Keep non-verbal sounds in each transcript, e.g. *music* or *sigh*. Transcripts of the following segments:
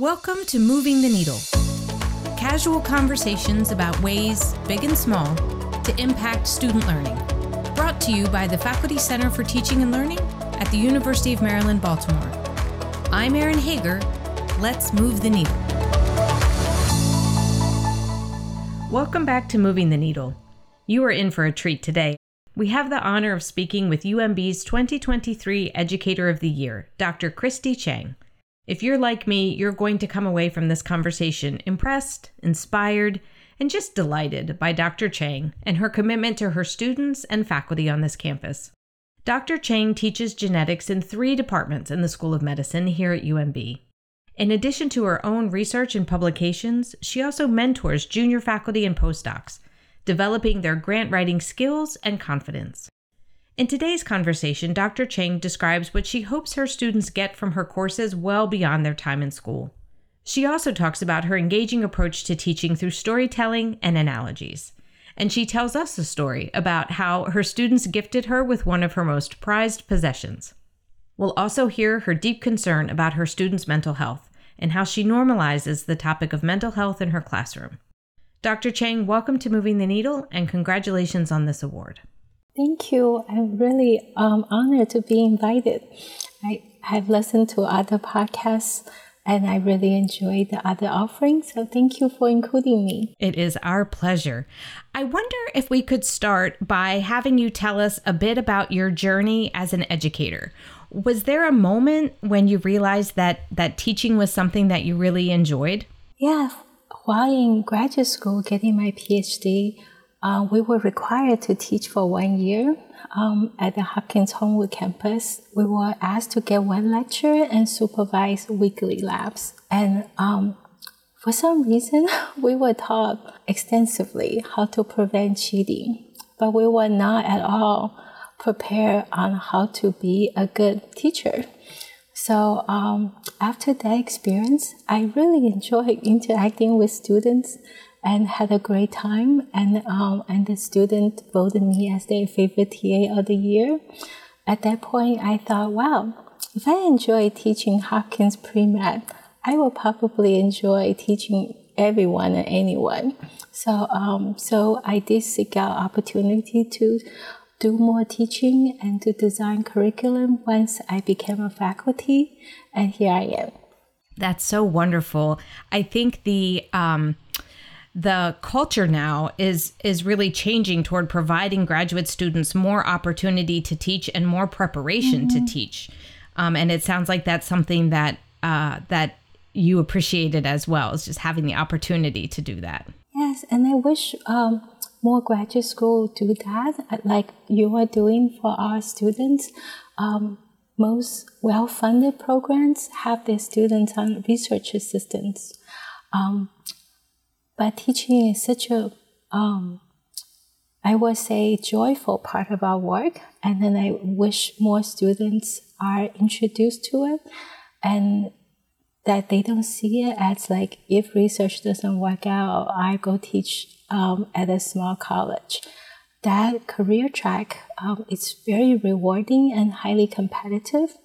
Welcome to Moving the Needle. Casual conversations about ways, big and small, to impact student learning. Brought to you by the Faculty Center for Teaching and Learning at the University of Maryland, Baltimore. I'm Erin Hagar. Let's move the needle. Welcome back to Moving the Needle. You are in for a treat today. We have the honor of speaking with UMB's 2023 Educator of the Year, Dr. Christy Chang. If you're like me, you're going to come away from this conversation impressed, inspired, and just delighted by Dr. Chang and her commitment to her students and faculty on this campus. Dr. Chang teaches genetics in three departments in the School of Medicine here at UMB. In addition to her own research and publications, she also mentors junior faculty and postdocs developing their grant writing skills and confidence. In today's conversation, Dr. Chang describes what she hopes her students get from her courses well beyond their time in school. She also talks about her engaging approach to teaching through storytelling and analogies. And she tells us a story about how her students gifted her with one of her most prized possessions. We'll also hear her deep concern about her students' mental health and how she normalizes the topic of mental health in her classroom. Dr. Chang, welcome to Moving the Needle and congratulations on this award. Thank you. I'm really um, honored to be invited. I have listened to other podcasts and I really enjoy the other offerings. So thank you for including me. It is our pleasure. I wonder if we could start by having you tell us a bit about your journey as an educator. Was there a moment when you realized that that teaching was something that you really enjoyed? Yeah, while in graduate school getting my PhD, uh, we were required to teach for one year um, at the Hopkins Homewood campus. We were asked to get one lecture and supervise weekly labs. And um, for some reason, *laughs* we were taught extensively how to prevent cheating, but we were not at all prepared on how to be a good teacher. So um, after that experience, I really *laughs* enjoyed interacting with students and had a great time. And um, and the student voted me as their favorite TA of the year. At that point, I thought, wow, if I enjoy teaching Hopkins pre-med, I will probably enjoy teaching everyone and anyone. So um, so I did seek out opportunity to do more teaching and to design curriculum once I became a faculty, and here I am. That's so wonderful. I think the um, the culture now is is really changing toward providing graduate students more opportunity to teach and more preparation mm-hmm. to teach. Um, and it sounds like that's something that uh, that you appreciated as well, is just having the opportunity to do that. Yes, and I wish um, more graduate school do that, uh, like you are doing for our students. Um, most well-funded programs have their students on research assistants. Um, but teaching is such a, um, I would say, joyful part of our work. And then I wish more students are introduced to it and that they don't see it as like, if research doesn't work out, I go teach um, at a small college. That career track um, it's very rewarding and highly competitive,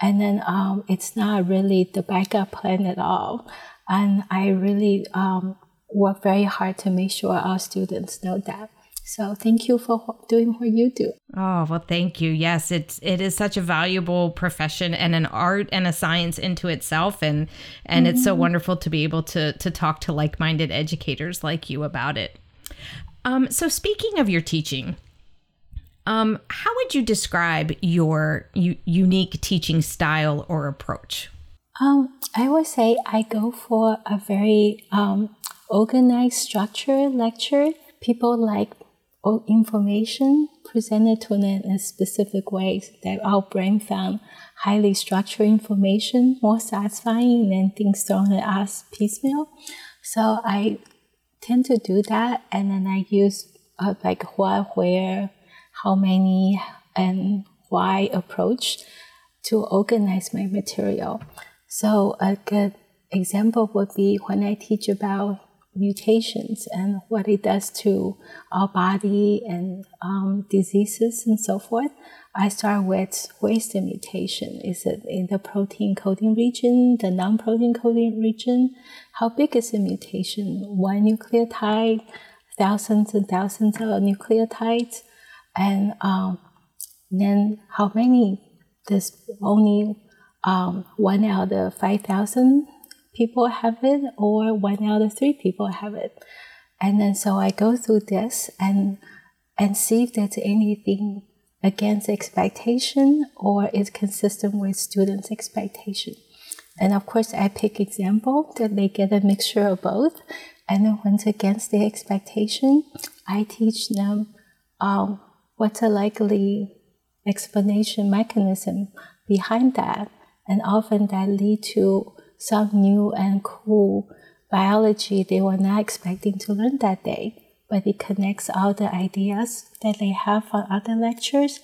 and then um, it's not really the backup plan at all. And I really um, work very hard to make sure our students know that. So thank you for doing what you do. Oh, well thank you. Yes, it's it is such a valuable profession and an art and a science into itself and and mm-hmm. it's so mm-hmm. wonderful to be able to to talk to like-minded educators like you about it. Um so speaking of your teaching, um how would you describe your u- unique teaching style or approach? Um I would say I go for a very um organized structure lecture. People like information presented to them in a specific way that our brain found highly structured information more satisfying than things thrown at us piecemeal. So I tend to do that, and then I use uh, like what, where, how many, and why approach to organize my material. So a good example would be when I teach about mutations and what it does to our body and um, diseases and so forth. I start with where is the mutation? Is it in the protein coding region, the non-protein coding region? How big is the mutation? One nucleotide, thousands and thousands of nucleotides, and um, then how many? Does only um, one out of five thousand people have it, or one out of three people have it? And then so I go through this and and see if there's anything against expectation or is consistent with students' expectation. And of course, I pick example that they get a mixture of both. And then it's against their expectation, I teach them um, what's a likely explanation mechanism behind that. And often that lead to some new and cool biology they were not expecting to learn that day but it connects all the ideas that they have from other lectures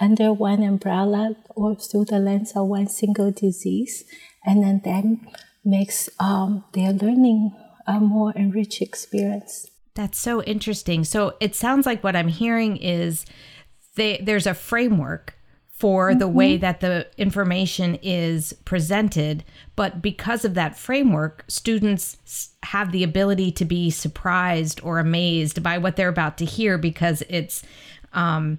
under one umbrella or through the lens of one single disease, and then that makes um, their learning a more enriched experience. That's so interesting. So it sounds like what I'm hearing is they, there's a framework for mm-hmm. the way that the information is presented. But because of that framework, students have the ability to be surprised or amazed by what they're about to hear because it's um,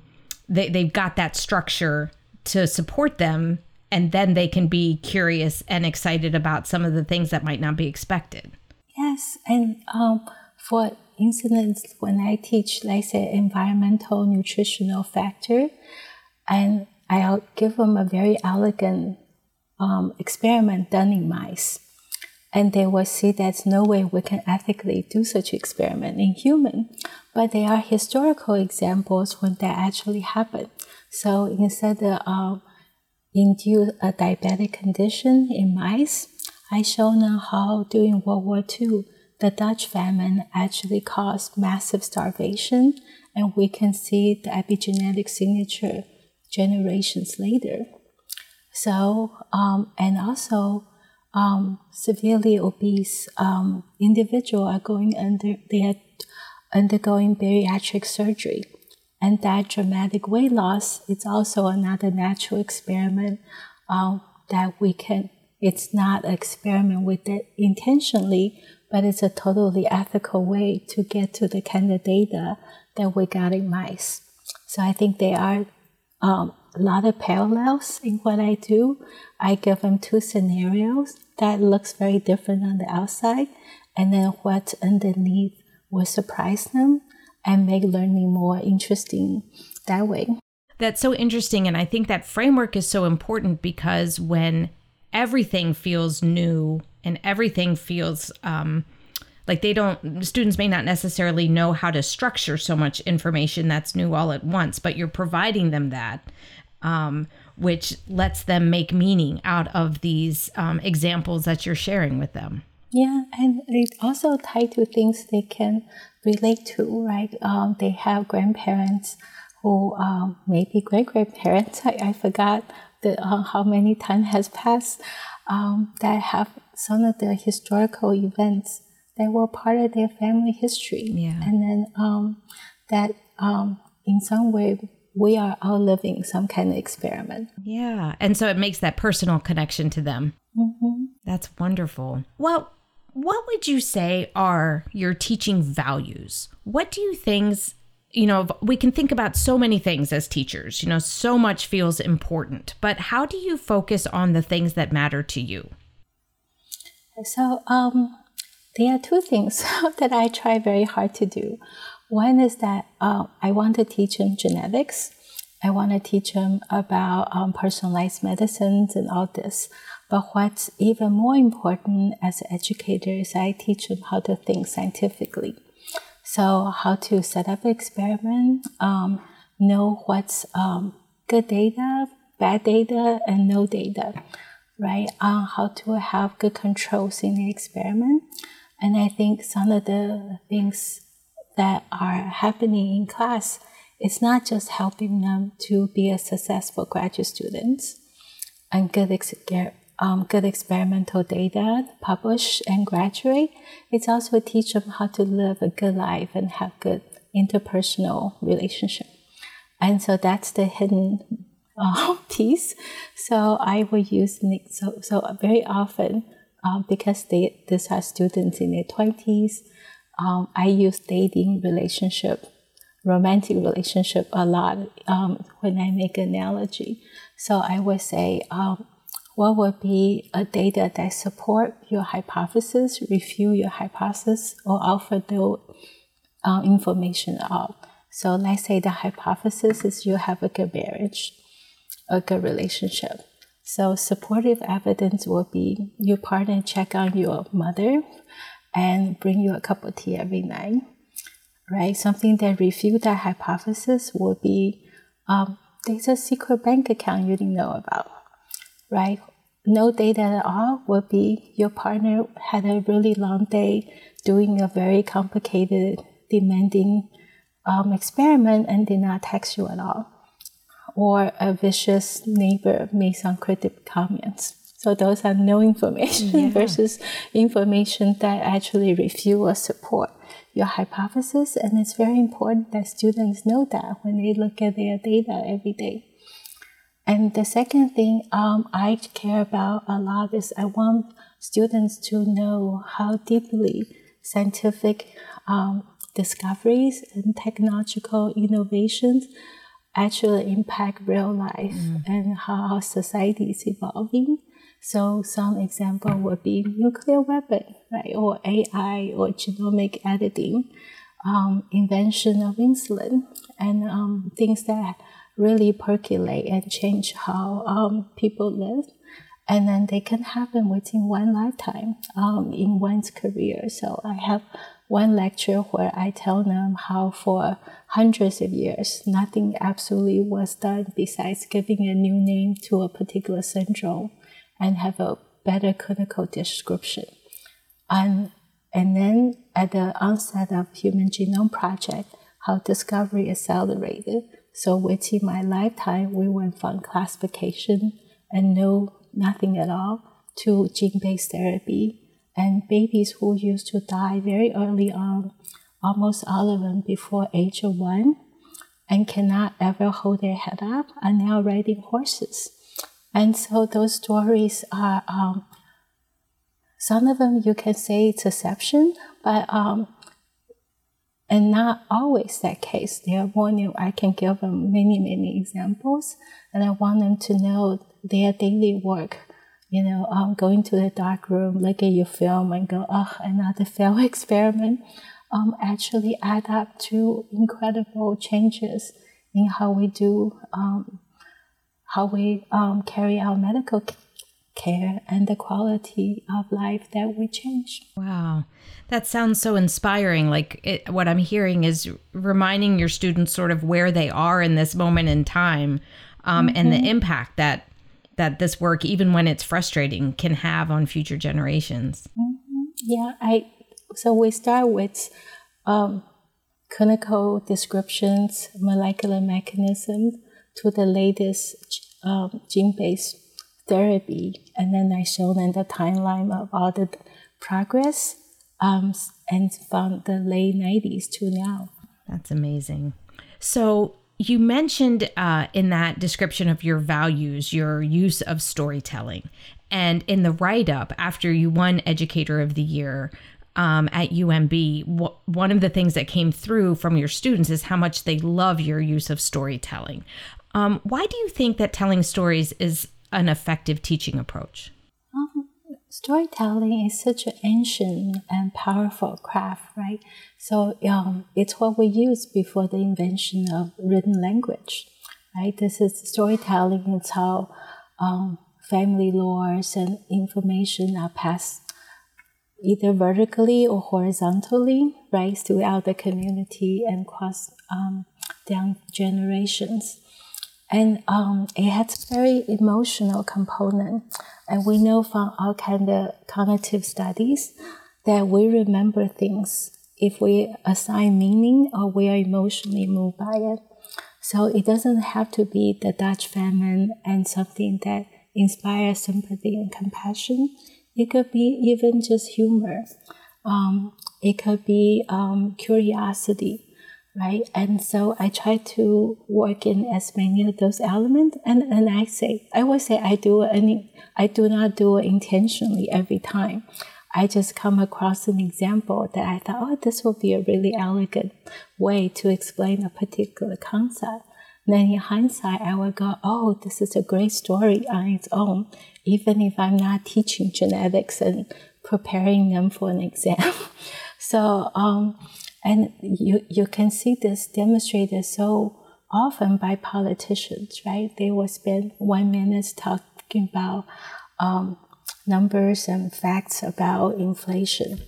they, they've got that structure to support them. And then they can be curious and excited about some of the things that might not be expected. Yes. And um, for instance, when I teach, like say, environmental nutritional factor, and I'll give them a very elegant um, experiment done in mice. And they will see there's no way we can ethically do such experiment in human. But there are historical examples when that actually happened. So instead of um, induce a diabetic condition in mice, I show them how during World War II, the Dutch famine actually caused massive starvation, and we can see the epigenetic signature generations later. So, um, and also, um, severely obese um, individual are going under they are undergoing bariatric surgery, and that dramatic weight loss is also another natural experiment um, that we can. It's not an experiment with it intentionally, but it's a totally ethical way to get to the kind of data that we got in mice. So I think they are um, a lot of parallels in what I do. I give them two scenarios that looks very different on the outside, and then what underneath will surprise them and make learning more interesting that way. That's so interesting. And I think that framework is so important because when everything feels new and everything feels um, like they don't students may not necessarily know how to structure so much information that's new all at once but you're providing them that um, which lets them make meaning out of these um, examples that you're sharing with them. Yeah and it also tied to things they can relate to right? Um, they have grandparents who um, maybe great grandparents *laughs* I, I forgot the, uh, how many time has passed um, that have some of the historical events that were part of their family history. Yeah. And then um, that um, in some way we are all living some kind of experiment. Yeah. And so it makes that personal connection to them. Mm-hmm. That's wonderful. Well, what would you say are your teaching values? What do you things you know, we can think about so many things as teachers, you know, so much feels important, but how do you focus on the things that matter to you? So, um, there are two things *laughs* that I try very hard to do. One is that uh, I want to teach them genetics. I want to teach them about um, personalized medicines and all this. But what's even more important as educators, I teach them how to think scientifically. So, how to set up an experiment, um, know what's um, good data, bad data, and no data, right? On how to have good controls in the experiment. And I think some of the things that are happening in class is not just helping them to be a successful graduate students and good um, good experimental data, publish and graduate. It's also teach them how to live a good life and have good interpersonal relationship. And so that's the hidden uh, *laughs* piece. So I will use so so very often um, because they these are students in their twenties. Um, I use dating relationship, romantic relationship a lot um, when I make analogy. So I would say, um, what would be a data that support your hypothesis, refute your hypothesis, or offer the uh, information out? So let's say the hypothesis is you have a good marriage, a good relationship. So supportive evidence will be your partner check on your mother and bring you a cup of tea every night, right? Something that refute that hypothesis would be um, there's a secret bank account you didn't know about, right? No data at all would be your partner had a really long day doing a very complicated, demanding um, experiment and did not text you at all. Or a vicious neighbor made some critical comments. So those are no information yeah. *laughs* versus information that actually refute or support your hypothesis. And it's very important that students know that when they look at their data every day. And the second thing um, I care about a lot is I want students to know how deeply scientific um, discoveries and technological innovations actually impact real life mm. and how our society is evolving. So some example would be nuclear weapon, right, or AI or genomic editing, um, invention of insulin, and um, things that really percolate and change how um, people live. And then they can happen within one lifetime um, in one's career. So I have one lecture where I tell them how for hundreds of years nothing absolutely was done besides giving a new name to a particular syndrome and have a better clinical description. And, and then at the onset of Human Genome Project, how discovery accelerated. So within my lifetime, we went from classification and no nothing at all to gene-based therapy. And babies who used to die very early on, almost all of them before age of one, and cannot ever hold their head up, are now riding horses. And so those stories are, um, some of them you can say it's exception, but um, and not always that case. They are warning. I can give them many, many examples, and I want them to know their daily work. You know, um, going to the dark room, look at your film, and go, oh, another *laughs* failed experiment. Um, actually add up to incredible changes in how we do um, how we um, carry our medical care and the quality of life that we change. Wow. That sounds so inspiring. Like it, what I'm hearing is reminding your students sort of where they are in this moment in time um, mm-hmm. and the mm-hmm. impact that that this work, even when it's frustrating, can have on future generations. Mm-hmm. Yeah, I. So we start with um, clinical descriptions, molecular mechanisms, to the latest um, gene-based therapy, and then I show them the timeline of all the progress, um, and from the late '90s to now. That's amazing. So you mentioned uh, in that description of your values your use of storytelling, and in the write-up after you won Educator of the Year. Um, at UMB, one of the things that came through from your students is how much they love your use of storytelling. Um, why do you think that telling stories is an effective teaching approach? Um, storytelling is such an ancient and powerful craft, right? So um, it's what we used before the invention of written language, right? This is storytelling. It's how um, family lores and information are passed either vertically or horizontally, right, throughout the community and cross um, down generations and um, it has very emotional component. And we know from all kind of cognitive studies that we remember things if we assign meaning or we are emotionally moved by it. So it doesn't have to be the Dutch famine and something that inspires sympathy and compassion. It could be even just humor. Um, it could be um, curiosity, right? And so I try to work in as many of those elements. And, and I say, I would say I do any, I do not do it intentionally every time. I just come across an example that I thought, oh, this will be a really elegant way to explain a particular concept. Then in hindsight, I would go, oh, this is a great story on its own, even if I'm not teaching genetics and preparing them for an exam. *laughs* so, um, and you, you can see this demonstrated so often by politicians, right? They will spend one minute talking about um, numbers and facts about inflation.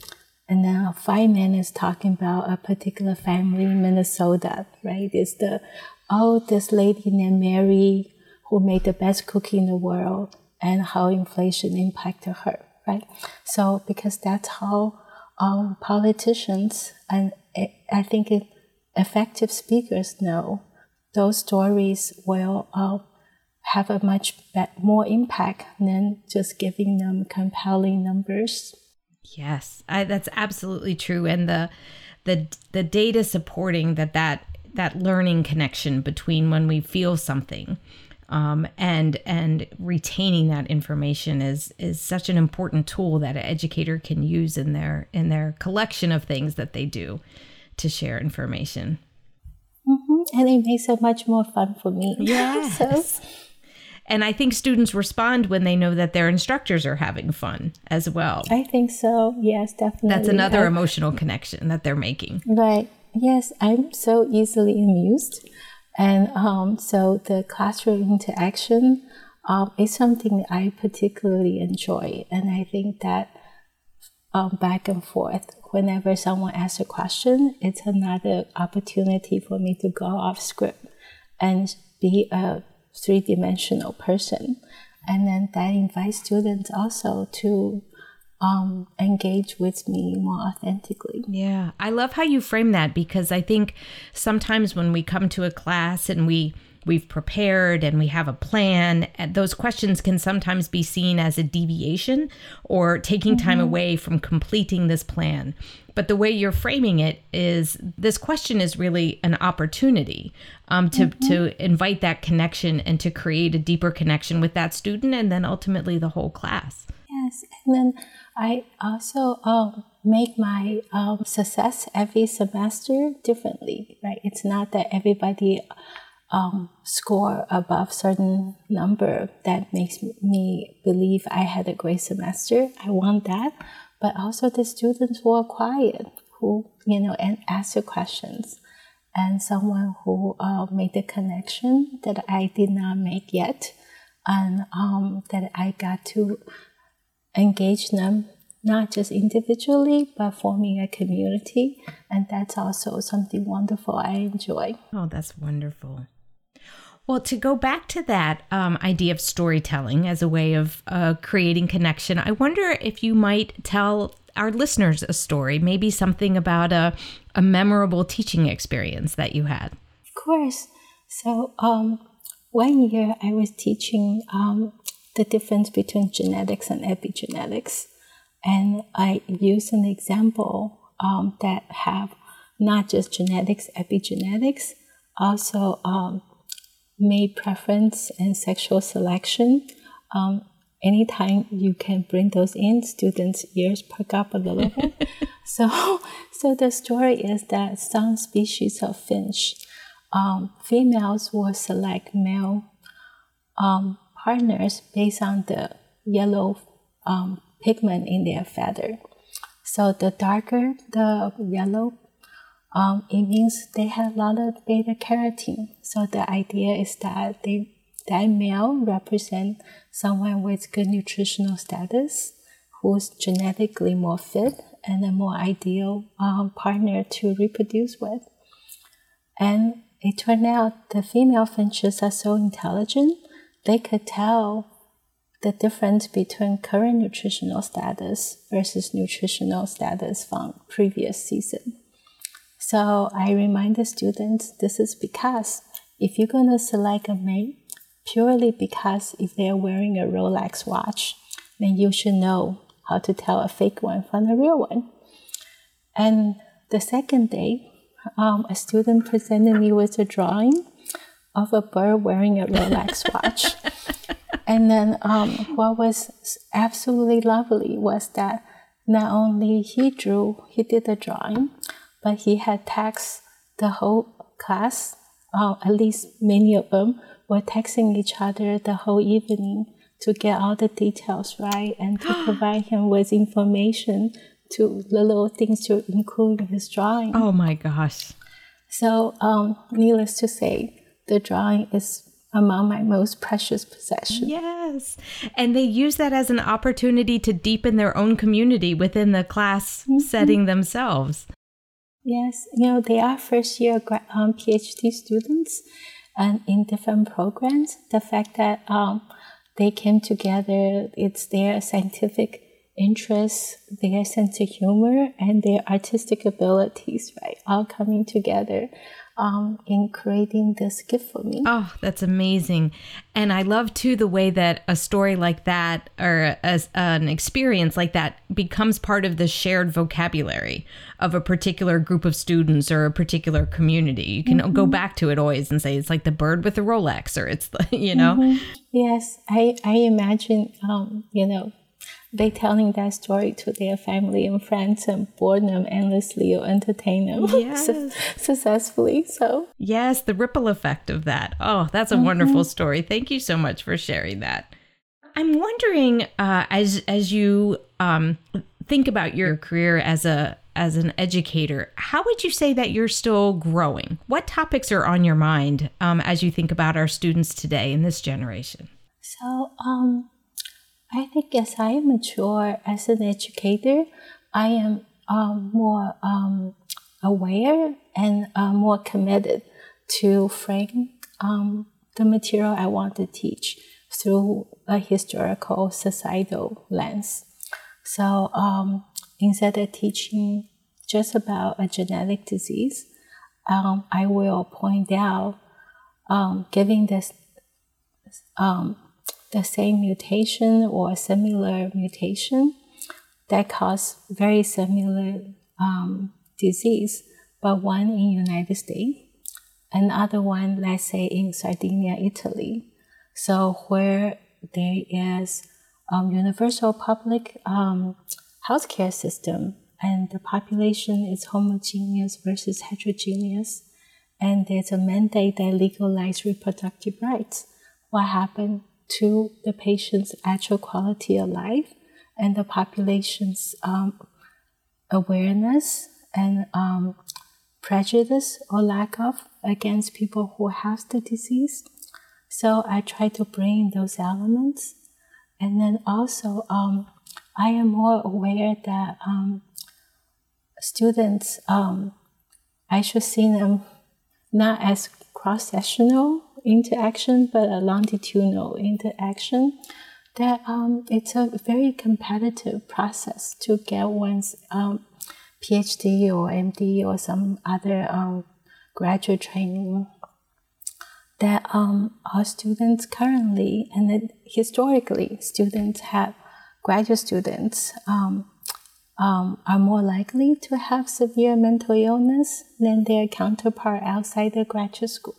And then five minutes talking about a particular family in Minnesota, right? It's the, oh, this lady named Mary who made the best cookie in the world and how inflation impacted her, right? So, because that's how um, politicians and I think effective speakers know those stories will uh, have a much more impact than just giving them compelling numbers. Yes, I, that's absolutely true, and the the the data supporting that that that learning connection between when we feel something um, and and retaining that information is is such an important tool that an educator can use in their in their collection of things that they do to share information. Mm-hmm. And it makes it much more fun for me. *laughs* Yes. so and I think students respond when they know that their instructors are having fun as well. I think so. Yes, definitely. That's another I, emotional connection that they're making. Right. Yes, I'm so easily amused. And um, so the classroom interaction um, is something that I particularly enjoy. And I think that um, back and forth, whenever someone asks a question, it's another opportunity for me to go off script and be a three dimensional person. And then that invites students also to um, engage with me more authentically. Yeah, I love how you frame that because I think sometimes when we come to a class and we we've prepared and we have a plan those questions can sometimes be seen as a deviation or taking mm-hmm. time away from completing this plan but the way you're framing it is this question is really an opportunity um, to mm-hmm. to invite that connection and to create a deeper connection with that student and then ultimately the whole class. Yes, and then I also um, make my um, success every semester differently. Right, it's not that everybody um, score above certain number that makes me believe I had a great semester. I want that, but also the students who are quiet, who you know, and ask the questions, and someone who uh, made the connection that I did not make yet, and um, that I got to engage them not just individually but forming a community, and that's also something wonderful I enjoy. Oh, that's wonderful. Well, to go back to that um, idea of storytelling as a way of uh, creating connection, I wonder if you might tell our listeners a story, maybe something about a, a memorable teaching experience that you had. Of course. So, um, one year I was teaching um, the difference between genetics and epigenetics, and I use an example um, that have not just genetics, epigenetics, also um, mate preference and sexual selection. Um, anytime you can bring those in, students' ears perk up a little bit. *laughs* so, so the story is that some species of finch, um, females will select male um, partners based on the yellow um, pigment in their feather. So the darker the yellow um, it means they have a lot of beta carotene. So the idea is that they that male represent someone with good nutritional status, who's genetically more fit and a more ideal um, partner to reproduce with. And it turned out the female finches are so intelligent, they could tell the difference between current nutritional status versus nutritional status from previous season. So I remind the students this is because if you're going to select a mate purely because if they're wearing a Rolex watch, then you should know how to tell a fake one from a real one. And the second day, um, a student presented me with a drawing of a bird wearing a Rolex watch. *laughs* and then um, what was absolutely lovely was that not only he drew, he did the drawing, but he had texted the whole class, uh, at least many of them, were texting each other the whole evening to get all the details right and to *gasps* provide him with information to the little things to include in his drawing. Oh my gosh. So, um, needless to say, the drawing is among my most precious possessions. Yes. And they use that as an opportunity to deepen their own community within the class mm-hmm. setting themselves. Yes. You know, they are first year um, PhD students and in different programs. The fact that um, they came together, it's their scientific interests, their sense of humor, and their artistic abilities, right, all coming together um, in creating this gift for me. Oh, that's amazing. And I love too the way that a story like that or as an experience like that becomes part of the shared vocabulary of a particular group of students or a particular community. You can mm-hmm. go back to it always and say it's like the bird with the Rolex or it's the, *laughs* you know. Mm-hmm. Yes, I I imagine um, you know they telling that story to their family and friends and bore them endlessly or entertain them *laughs* yes. su- successfully. So yes, the ripple effect of that. Oh, that's a mm-hmm. wonderful story. Thank you so much for sharing that. I'm wondering, uh, as as you um, think about your career as a as an educator, how would you say that you're still growing? What topics are on your mind um, as you think about our students today in this generation? So, um, I think as I mature as an educator, I am um, more um, aware and uh, more committed to frame um, the material I want to teach through a historical societal lens. So um, instead of teaching just about a genetic disease, um, I will point out, um, giving this um, the same mutation or similar mutation that cause very similar um, disease, but one in United States, another one, let's say in Sardinia, Italy. So where there is um, universal public um, healthcare system and the population is homogeneous versus heterogeneous, and there's a mandate that legalize reproductive rights. What happened to the patient's actual quality of life and the population's um, awareness and um, prejudice or lack of against people who have the disease. So I try to bring those elements. And then also, um, I am more aware that um, students, um, I should see them not as cross sectional interaction, but a longitudinal interaction, that um, it's a very competitive process to get one's um, PhD or MD or some other um, graduate training. That um, our students currently and historically, students have graduate students um, um, are more likely to have severe mental illness than their counterpart outside the graduate school.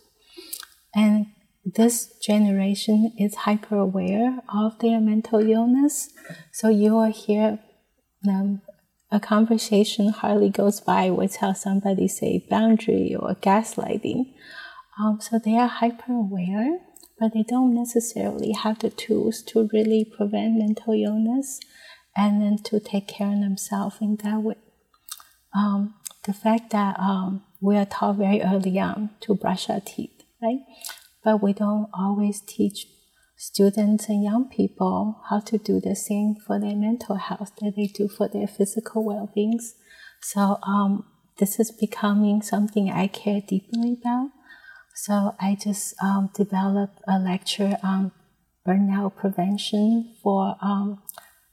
And this generation is hyper aware of their mental illness. So you will hear um, a conversation hardly goes by without somebody say boundary or gaslighting. Um, so they are hyper aware, but they don't necessarily have the tools to really prevent mental illness and then to take care of themselves in that way. Um, the fact that um, we are taught very early on to brush our teeth right? But we don't always teach students and young people how to do the same for their mental health that they do for their physical well-being. So um, this is becoming something I care deeply about. So I just um, developed a lecture on burnout prevention for um,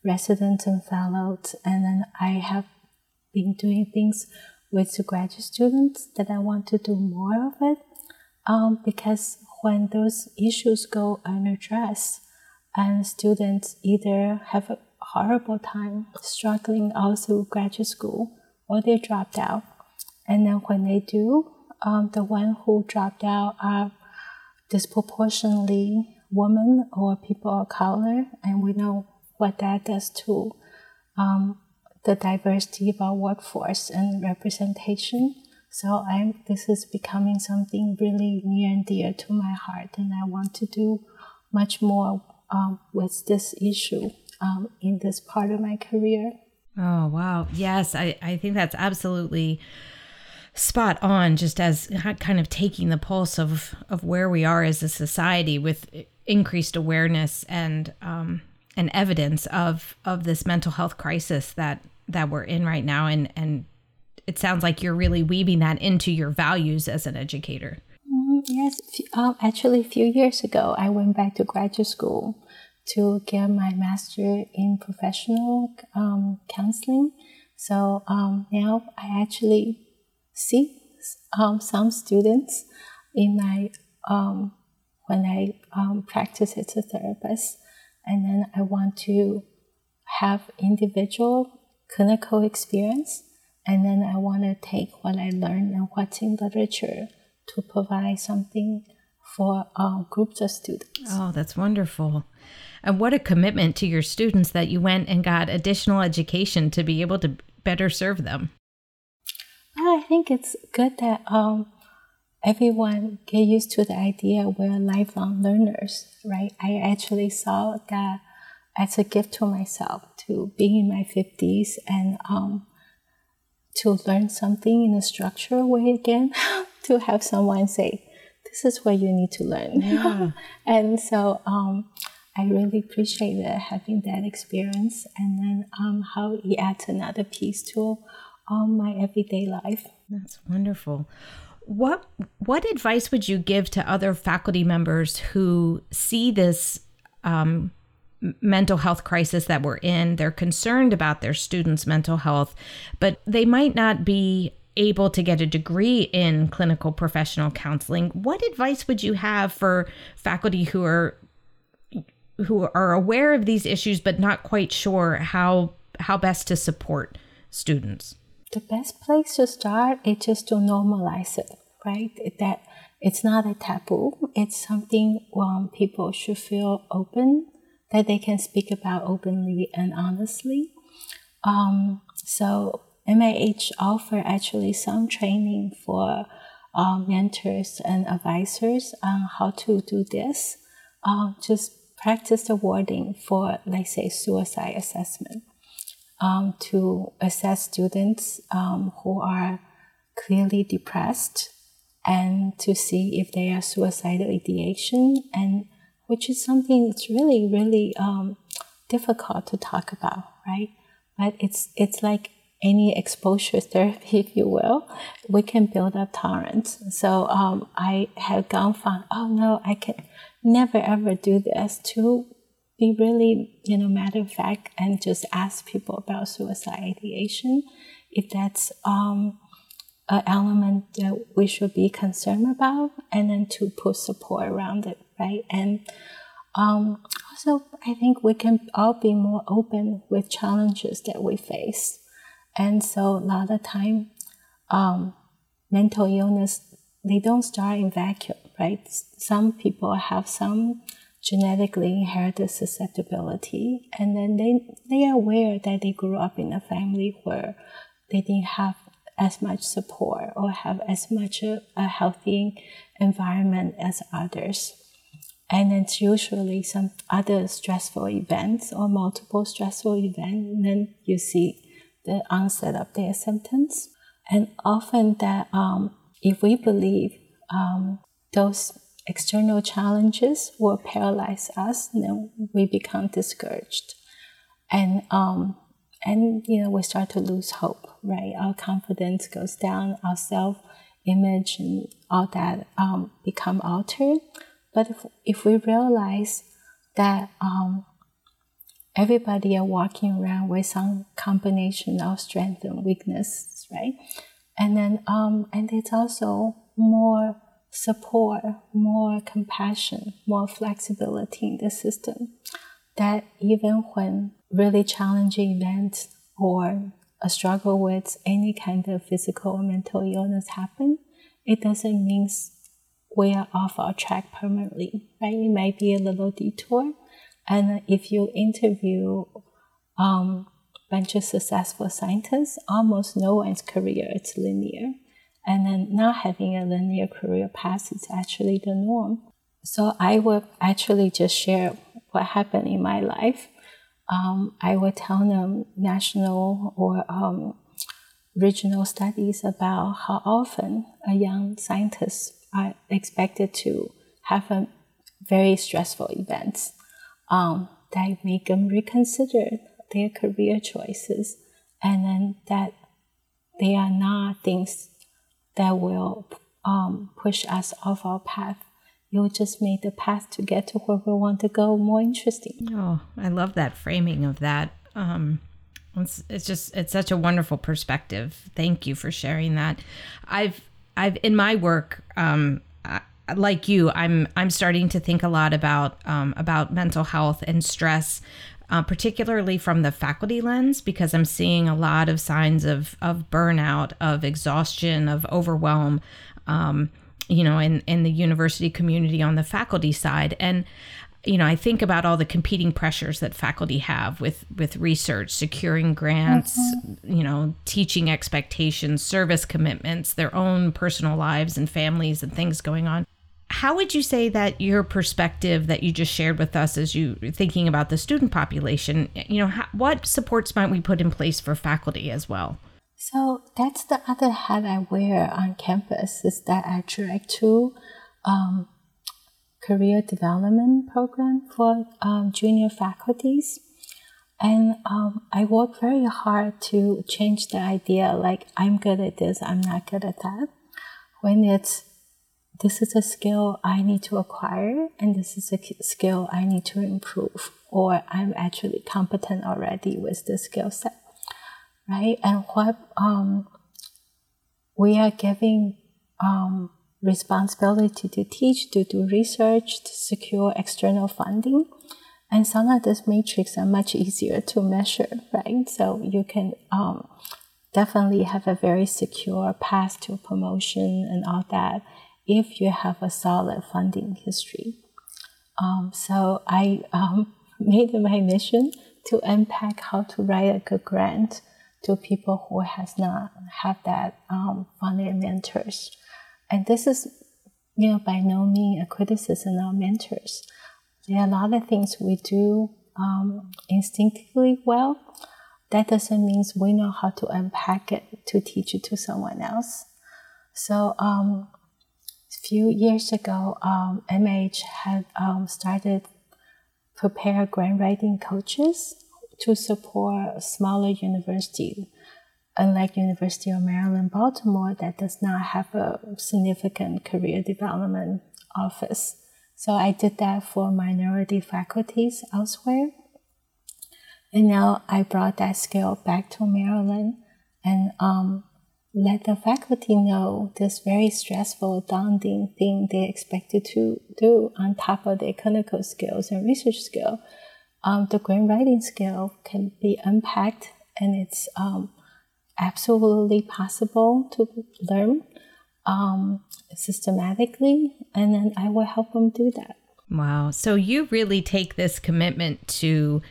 residents and fellows, and then I have been doing things with the graduate students that I want to do more of it um, because when those issues go unaddressed and students either have a horrible time struggling all through graduate school or they dropped out. And then when they do, um, the one who dropped out are disproportionately women or people of color, and we know what that does to um, the diversity of our workforce and representation. So I'm, this is becoming something really near and dear to my heart, and I want to do much more um, with this issue um, in this part of my career. Oh, wow. Yes, I, I think that's absolutely spot on, just as kind of taking the pulse of, of where we are as a society with increased awareness and um, and evidence of of this mental health crisis that that we're in right now and and it sounds like you're really weaving that into your values as an educator. Mm, yes um, actually a few years ago i went back to graduate school to get my master in professional um, counseling. So um, now i actually see um, some students in my um, when i um, practice as a therapist. And then I want to have individual clinical experience, and then I want to take what I learned and what's in literature to provide something for uh, groups of students. Oh, that's wonderful. And what a commitment to your students that you went and got additional education to be able to better serve them. Well, I think it's good that um, everyone get used to the idea we're lifelong learners, right? I actually saw that as a gift to myself to be in my 50s and um, to learn something in a structured way again, *laughs* to have someone say, this is what you need to learn. Yeah. *laughs* and so um, I really appreciate having that experience and then um, how it adds another piece to um, my everyday life. That's wonderful what what advice would you give to other faculty members who see this um, mental health crisis that we're in? They're concerned about their students' mental health, but they might not be able to get a degree in clinical professional counseling. What advice would you have for faculty who are who are aware of these issues but not quite sure how how best to support students? the best place to start is just to normalize it, right? That it's not a taboo. It's something um, people should feel open that they can speak about openly and honestly. Um, so NIH offer actually some training for um, mentors and advisors on how to do this. Uh, just practice the wording for, let's say, suicide assessment um, to assess students um, who are clearly depressed and to see if they are suicidal ideation and which is something that's really really um, difficult to talk about right? But it's it's like any exposure *laughs* therapy if you will. We can build up tolerance. So um, i have gone from oh no i can never ever do this to be really, you know, matter of fact and just ask people about suicide ideation. If that's um, an element that we should be concerned about, and then to put support around it, right? And um, also, I think we can all be more open with challenges that we face. And so, a lot of time, um, mental illness they don't start in vacuum, right? Some people have some genetically inherited susceptibility, and then they they are aware that they grew up in a family where they didn't have as much support or have as much a, a healthy environment as others. And it's usually some other stressful events or multiple stressful events, and then you see the onset of their symptoms. And often that um, if we believe um, those external challenges will paralyze us, then we become discouraged, and um, and you know we start to lose hope. Right, our confidence goes down, our self image and all that um, become altered. But if, if we realize that um, everybody are walking around with some combination of strength and weakness, right? And then um, and it's also more support, more compassion, more flexibility in the system. That even when really challenging events or a struggle with any kind of physical or mental illness happen, it doesn't mean we are off our track permanently, right? It might be a little detour. And if you interview um, bunch of successful scientists, almost no one's career is linear. And then not having a linear career path is actually the norm. So I would actually just share what happened in my life. Um, I would tell them national or um, regional studies about how often a young scientist expected to have a very stressful events um, that make them reconsider their career choices, and then that they are not things that will um, push us off our path. Will just make the path to get to where we want to go more interesting. Oh, I love that framing of that. Um, it's, it's just it's such a wonderful perspective. Thank you for sharing that. I've I've in my work, um, I, like you, I'm I'm starting to think a lot about um, about mental health and stress uh, particularly from the faculty lens, because I'm seeing a lot of signs of of burnout, of exhaustion, of overwhelm. Um, you know, in in the university community on the faculty side, and you know, I think about all the competing pressures that faculty have with with research, securing grants, mm-hmm. you know, teaching expectations, service commitments, their own personal lives and families and things going on how would you say that your perspective that you just shared with us as you thinking about the student population you know how, what supports might we put in place for faculty as well so that's the other hat i wear on campus is that i direct to um, career development program for um, junior faculties and um, i work very hard to change the idea like i'm good at this i'm not good at that when it's this is a skill I need to acquire, and this is a skill I need to improve, or I'm actually competent already with the skill set, right? And what um, we are giving um, responsibility to teach, to do research, to secure external funding. And some of these metrics are much easier to measure, right? So you can um, definitely have a very secure path to promotion and all that if you have a solid funding history. Um, so I um, *laughs* made my mission to unpack how to write a good grant to people who has not had that um, funding mentors. And this is, you know, by no means a criticism of mentors. There are a lot of things we do um, instinctively well. That doesn't mean we know how to unpack it to teach it to someone else. So um, a few years ago, um, NIH had um, started prepare grant writing coaches to support smaller university, unlike University of Maryland, Baltimore, that does not have a significant career development office. So I did that for minority faculties elsewhere. And now I brought that skill back to Maryland and um, let the faculty know this very stressful, daunting thing they expected to do on top of their clinical skills and research skill. Um, the grant writing skill can be unpacked and it's um, absolutely possible to learn um, systematically, and then I will help them do that. Wow! So you really take this commitment to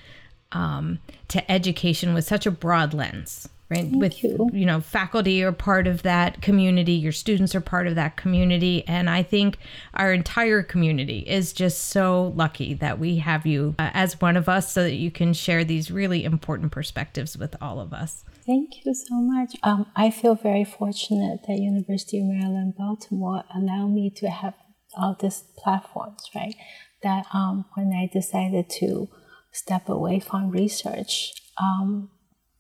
um, to education with such a broad lens right Thank with you. you know faculty are part of that community your students are part of that community and i think our entire community is just so lucky that we have you uh, as one of us so that you can share these really important perspectives with all of us thank you so much um, i feel very fortunate that university of maryland baltimore allowed me to have all these platforms right that um, when i decided to step away from research um,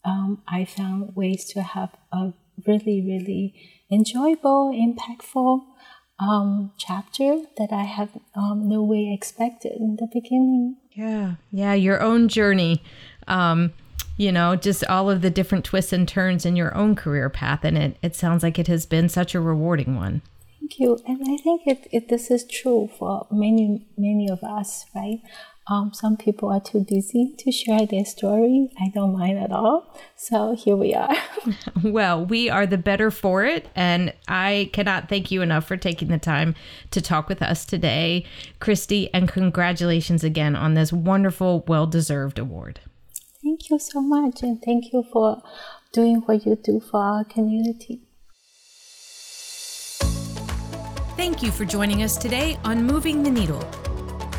um, I found ways to have a really, really enjoyable, impactful um, chapter that I have um, no way expected in the beginning. Yeah, yeah, your own journey. Um, you know, just all of the different twists and turns in your own career path, and it it sounds like it has been such a rewarding one. Thank you. And I think it, it, this is true for many, many of us, right? Um, some people are too busy to share their story. I don't mind at all. So here we are. *laughs* well, we are the better for it. And I cannot thank you enough for taking the time to talk with us today, Christy. And congratulations again on this wonderful, well deserved award. Thank you so much. And thank you for doing what you do for our community. Thank you for joining us today on Moving the Needle.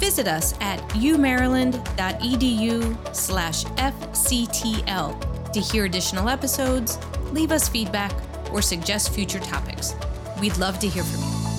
Visit us at umaryland.edu slash FCTL to hear additional episodes, leave us feedback, or suggest future topics. We'd love to hear from you.